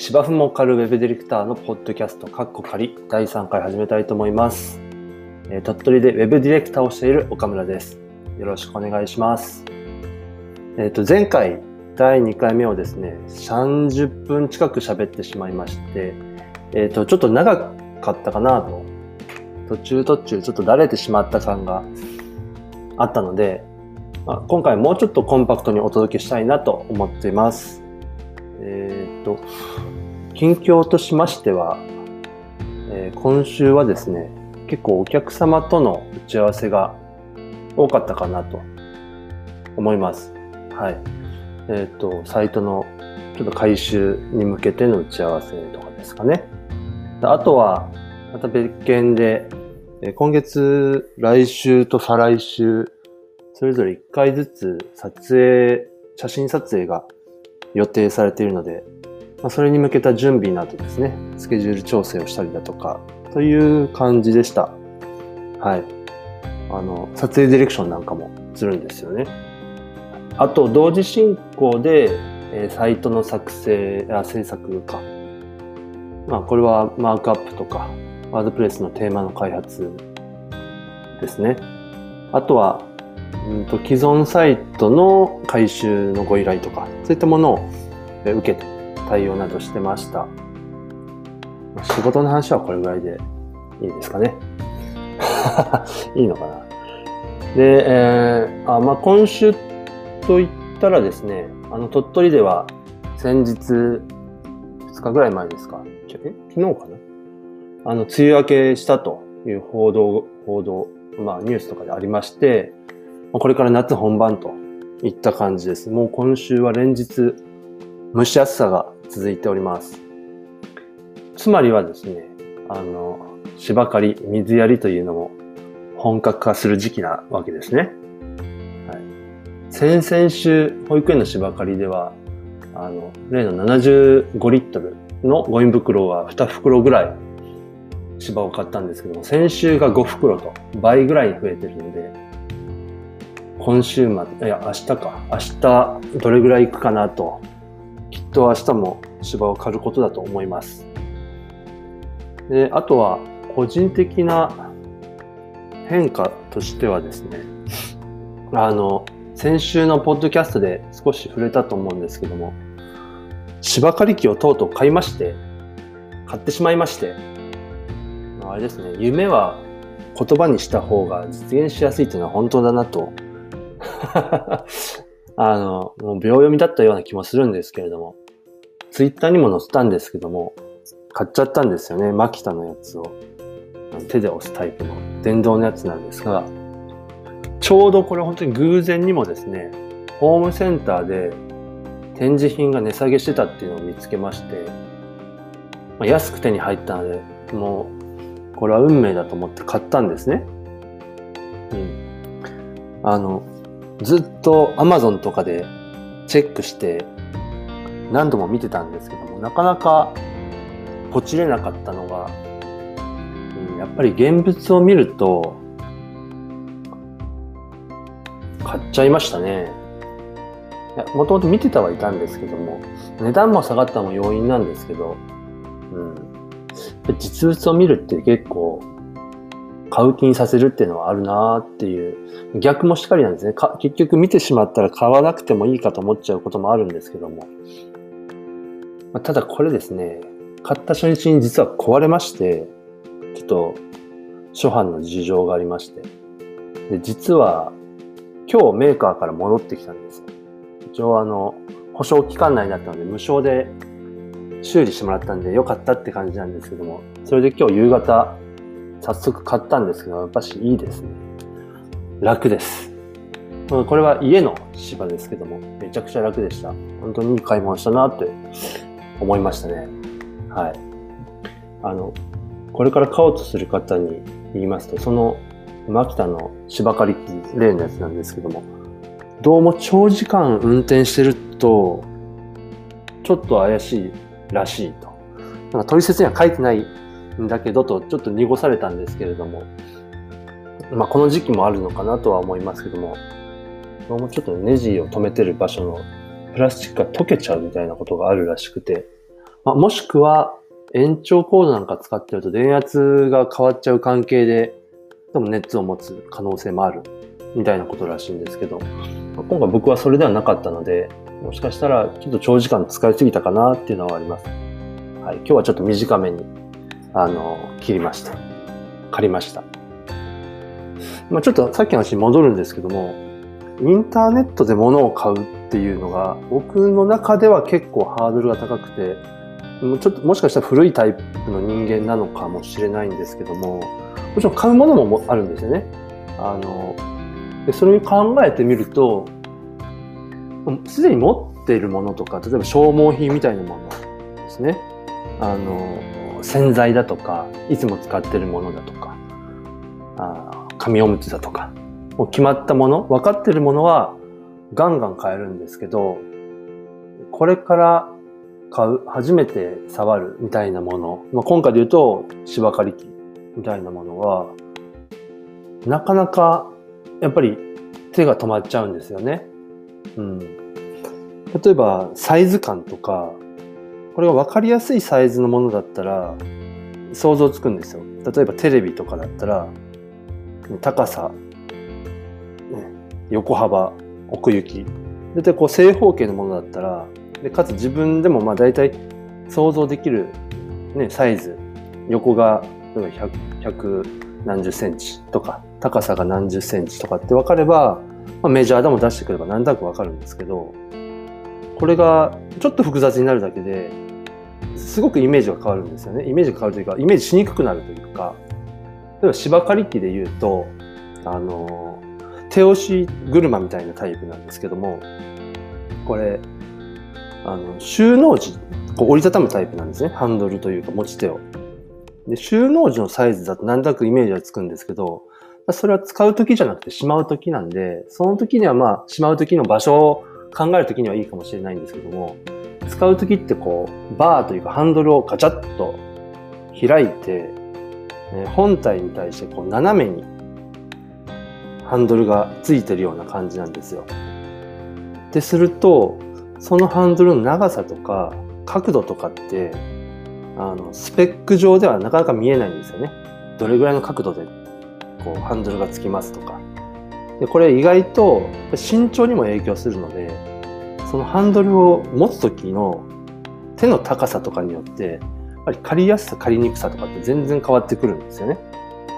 芝生も狩るウェブディレクターのポッドキャスト、カッコ仮第3回始めたいと思います。えー、鳥取でウェブディレクターをしている岡村です。よろしくお願いします。えっ、ー、と、前回第2回目をですね、30分近く喋ってしまいまして、えっ、ー、と、ちょっと長かったかなと、途中途中ちょっとだれてしまった感があったので、まあ、今回もうちょっとコンパクトにお届けしたいなと思っています。えっ、と、近況としましては、えー、今週はですね、結構お客様との打ち合わせが多かったかなと思います。はい。えっ、ー、と、サイトのちょっと回収に向けての打ち合わせとかですかね。あとは、また別件で、今月、来週と再来週、それぞれ1回ずつ撮影、写真撮影が予定されているので、まあ、それに向けた準備などですね、スケジュール調整をしたりだとか、という感じでした。はい。あの、撮影ディレクションなんかもするんですよね。あと、同時進行で、え、サイトの作成、あ制作か。まあ、これはマークアップとか、ワードプレスのテーマの開発ですね。あとは、うんと既存サイトの回収のご依頼とか、そういったものを受けて対応などしてました。仕事の話はこれぐらいでいいですかね。いいのかな。で、えー、あまあ、今週といったらですね、あの、鳥取では先日、2日ぐらい前ですかえ？昨日かなあの、梅雨明けしたという報道、報道、まあニュースとかでありまして、これから夏本番といった感じです。もう今週は連日蒸し暑さが続いております。つまりはですね、あの、芝刈り、水やりというのも本格化する時期なわけですね。はい、先々週、保育園の芝刈りでは、あの、例の75リットルのゴミ袋は2袋ぐらい芝を買ったんですけども、先週が5袋と倍ぐらいに増えてるので、今週末、いや、明日か。明日、どれぐらい行くかなと、きっと明日も芝を刈ることだと思います。で、あとは、個人的な変化としてはですね、あの、先週のポッドキャストで少し触れたと思うんですけども、芝刈り機をとうとう買いまして、買ってしまいまして、あれですね、夢は言葉にした方が実現しやすいというのは本当だなとあの、もう秒読みだったような気もするんですけれども、ツイッターにも載せたんですけども、買っちゃったんですよね、マキタのやつを。手で押すタイプの電動のやつなんですが、ちょうどこれ本当に偶然にもですね、ホームセンターで展示品が値下げしてたっていうのを見つけまして、まあ、安く手に入ったので、もうこれは運命だと思って買ったんですね。うん。あの、ずっと Amazon とかでチェックして何度も見てたんですけども、なかなかポチれなかったのが、うん、やっぱり現物を見ると、買っちゃいましたね。もともと見てたはいたんですけども、値段も下がったのも要因なんですけど、うん。実物を見るって結構買う気にさせるっていうのはあるなっていう、逆もしっかりなんですね。結局見てしまったら買わなくてもいいかと思っちゃうこともあるんですけども。まあ、ただこれですね、買った初日に実は壊れまして、ちょっと初版の事情がありまして。で、実は今日メーカーから戻ってきたんですよ。一応あの、保証期間内になったので無償で修理してもらったんで良かったって感じなんですけども、それで今日夕方、早速買ったんですけど、やっぱしいいですね。楽です。これは家の芝ですけども、めちゃくちゃ楽でした。本当にいい買い物したなって思いましたね。はい。あの、これから買おうとする方に言いますと、その、マキタの芝刈り機、例のやつなんですけども、どうも長時間運転してると、ちょっと怪しいらしいと。なんか取説には書いてないだけどと、ちょっと濁されたんですけれども、まあこの時期もあるのかなとは思いますけども、どうちょっとネジを止めてる場所のプラスチックが溶けちゃうみたいなことがあるらしくて、まあ、もしくは延長コードなんか使ってると電圧が変わっちゃう関係で、でも熱を持つ可能性もあるみたいなことらしいんですけど、まあ、今回僕はそれではなかったので、もしかしたらちょっと長時間使いすぎたかなっていうのはあります。はい、今日はちょっと短めに、あの、切りました。借りました。まあ、ちょっとさっきの話に戻るんですけども、インターネットで物を買うっていうのが、僕の中では結構ハードルが高くて、ちょっともしかしたら古いタイプの人間なのかもしれないんですけども、もちろん買うものもあるんですよね。あの、でそれを考えてみると、すでに持っているものとか、例えば消耗品みたいなものですね。あの、洗剤だとか、いつも使ってるものだとか、あ紙おむつだとか、もう決まったもの、分かってるものはガンガン買えるんですけど、これから買う、初めて触るみたいなもの、まあ、今回で言うと芝刈り機みたいなものは、なかなかやっぱり手が止まっちゃうんですよね。うん。例えばサイズ感とか、これが分かりやすいサイズのものだったら想像つくんですよ。例えばテレビとかだったら、高さ、ね、横幅、奥行き。大体こう正方形のものだったら、でかつ自分でもまあ大体想像できる、ね、サイズ。横が例えば 100, 100何十センチとか、高さが何十センチとかって分かれば、まあ、メジャーでも出してくれば何となく分かるんですけど、これがちょっと複雑になるだけで、すごくイメージが変わるんですよね。イメージが変わるというか、イメージしにくくなるというか、例えば芝刈り機で言うと、あの、手押し車みたいなタイプなんですけども、これ、あの、収納時、こう折りたたむタイプなんですね。ハンドルというか持ち手を。で、収納時のサイズだとなんとなくイメージがつくんですけど、それは使う時じゃなくてしまう時なんで、その時にはまあ、しまう時の場所を考える時にはいいかもしれないんですけども、使う時ってこう、バーというかハンドルをガチャッと開いて、ね、本体に対してこう斜めにハンドルがついてるような感じなんですよ。ですると、そのハンドルの長さとか角度とかって、あの、スペック上ではなかなか見えないんですよね。どれぐらいの角度で、こう、ハンドルがつきますとか。で、これ意外と身長にも影響するので、そのハンドルを持つ時の手の高さとかによって、やっぱり借りやすさ、借りにくさとかって全然変わってくるんですよね。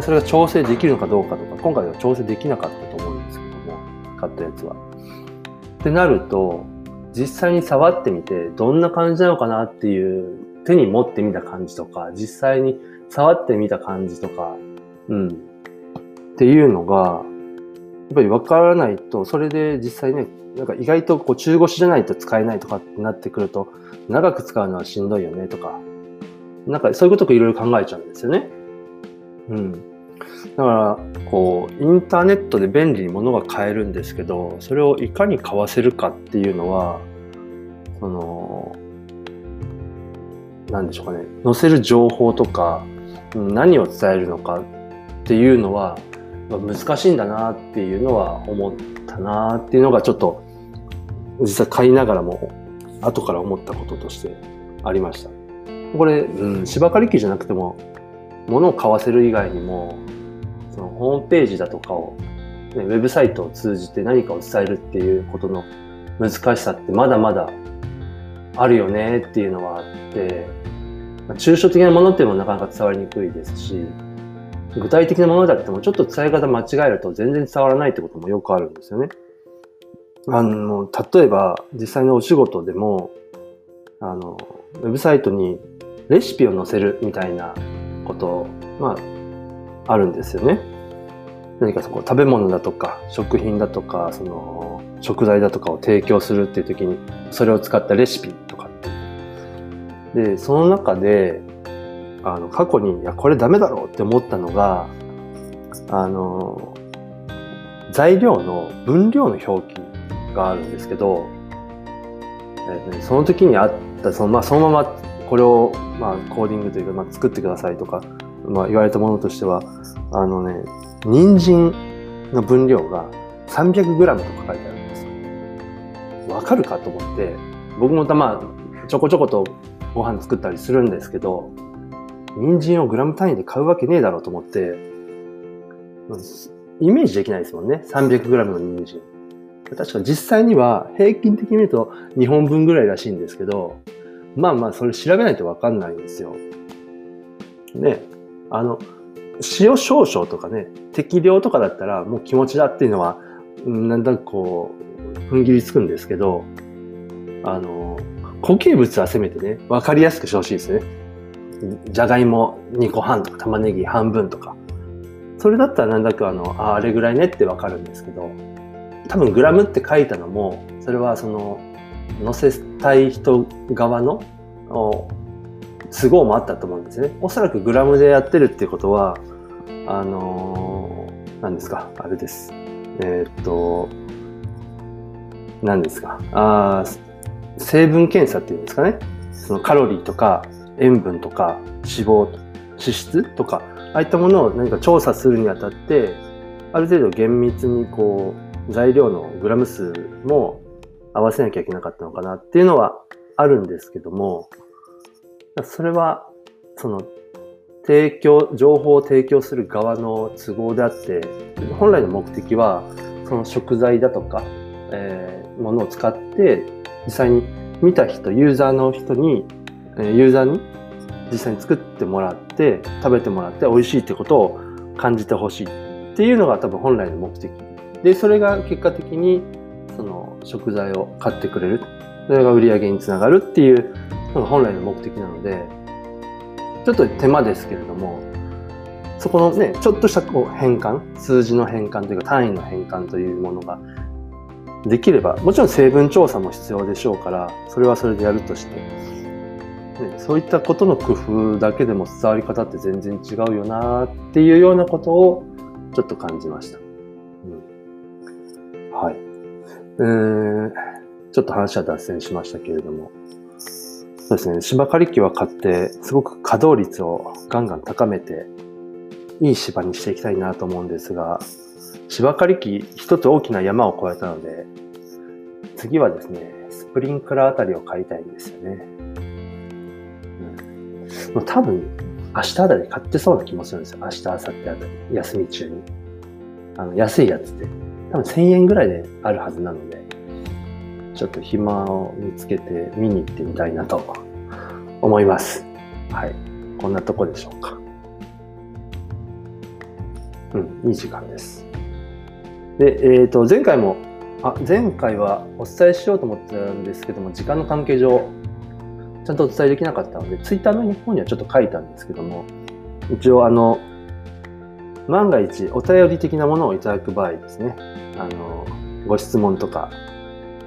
それが調整できるのかどうかとか、今回は調整できなかったと思うんですけども、買ったやつは。ってなると、実際に触ってみて、どんな感じなのかなっていう手に持ってみた感じとか、実際に触ってみた感じとか、うん。っていうのが、やっぱり分からないと、それで実際ね、なんか意外とこう中腰じゃないと使えないとかってなってくると、長く使うのはしんどいよねとか、なんかそういうことをいろいろ考えちゃうんですよね。うん。だから、こう、インターネットで便利に物が買えるんですけど、それをいかに買わせるかっていうのは、その、なんでしょうかね、載せる情報とか、何を伝えるのかっていうのは、難しいんだなっていうのは思ったなっていうのがちょっと、実際買いながらも、後から思ったこととしてありました。これ、うん、芝刈り機じゃなくても、物を買わせる以外にも、そのホームページだとかを、ね、ウェブサイトを通じて何かを伝えるっていうことの難しさってまだまだあるよねっていうのはあって、抽象的なものっていうのもなかなか伝わりにくいですし、具体的なものだってもちょっと伝え方間違えると全然伝わらないってこともよくあるんですよね。あの、例えば実際のお仕事でも、あの、ウェブサイトにレシピを載せるみたいなこと、まあ、あるんですよね。何かそこ食べ物だとか食品だとかその食材だとかを提供するっていう時にそれを使ったレシピとかでその中であの過去にいやこれダメだろうって思ったのがあの材料の分量の表記があるんですけど、えー、その時にあったその,、まあ、そのままこれを、まあ、コーディングというか、まあ、作ってくださいとか、まあ、言われたものとしてはあのね人参の分量が 300g とか書いてあるんですよ。わかるかと思って、僕もたまちょこちょことご飯作ったりするんですけど、人参をグラム単位で買うわけねえだろうと思って、イメージできないですもんね。300g の人参。確か実際には平均的に見ると2本分ぐらいらしいんですけど、まあまあそれ調べないとわかんないんですよ。ね。あの、塩少々とかね、適量とかだったらもう気持ちだっていうのは、なんだかこう、踏ん切りつくんですけど、あの、固形物はせめてね、わかりやすくしてほしいですね。じゃがいも2個半とか玉ねぎ半分とか。それだったらなんだかあの、ああれぐらいねってわかるんですけど、多分グラムって書いたのも、それはその、載せたい人側の都合もあったと思うんですね。おそらくグラムでやってるってことは、あの、何ですか、あれです。えー、っと、何ですか、あ成分検査っていうんですかね？そのカロリーとか塩分とか脂肪、脂質とか、ああいったものを何か調査するにあたって、ある程度厳密にこう、材料のグラム数も合わせなきゃいけなかったのかなっていうのはあるんですけども、それは、その、提供、情報を提供する側の都合であって、本来の目的は、その食材だとか、えー、ものを使って、実際に見た人、ユーザーの人に、ユーザーに実際に作ってもらって、食べてもらって美味しいってことを感じてほしいっていうのが多分本来の目的。で、それが結果的に、その食材を買ってくれる。それが売り上げにつながるっていうのが本来の目的なので、ちょっと手間ですけれども、そこのね、ちょっとしたこう変換、数字の変換というか単位の変換というものができれば、もちろん成分調査も必要でしょうから、それはそれでやるとして、ね、そういったことの工夫だけでも伝わり方って全然違うよなっていうようなことをちょっと感じました。うん、はい。えー、ちょっと話は脱線しましたけれども、そうですね、芝刈り機は買って、すごく稼働率をガンガン高めて、いい芝にしていきたいなと思うんですが、芝刈り機一つ大きな山を越えたので、次はですね、スプリンクラーあたりを買いたいんですよね。うん、もう多分、明日あたり買ってそうな気もするんですよ。明日、明後日あたり、休み中に。あの、安いやつって、多分1000円ぐらいであるはずなので、ちょっと暇を見つけて見に行ってみたいなと思います。はい。こんなとこでしょうか。うん、いい時間です。で、えっ、ー、と、前回も、あ、前回はお伝えしようと思ってたんですけども、時間の関係上、ちゃんとお伝えできなかったので、ツイッターの日本にはちょっと書いたんですけども、一応あの、万が一お便り的なものをいただく場合ですね、あの、ご質問とか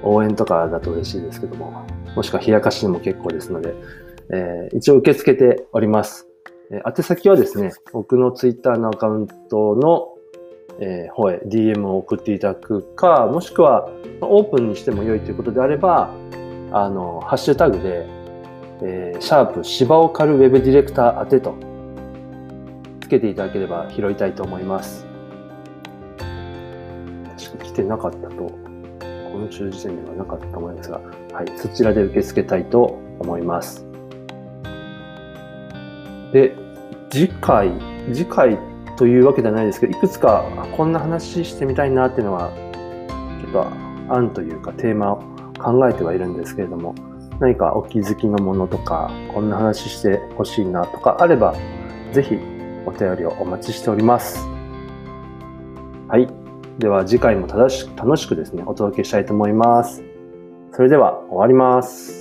応援とかだと嬉しいですけども、もしくは冷やかしでも結構ですので、えー、一応受け付けております。えー、宛先はですね、僕のツイッターのアカウントの、えー、方へ DM を送っていただくか、もしくはオープンにしても良いということであれば、あの、ハッシュタグで、えー、シャープ芝を狩るウェブディレクター宛てとつけていただければ拾いたいと思います。確か来てなかったと今週時点ではなかったと思いますが、はい、そちらで受け付けたいと思います。で、次回、次回というわけではないですけど、いくつかこんな話してみたいなっていうのは、ちょっと案というかテーマを考えてはいるんですけれども、何かお気づきのものとか、こんな話してほしいなとかあれば、ぜひお便りをお待ちしております。はい。では次回も正し楽しくですね、お届けしたいと思います。それでは終わります。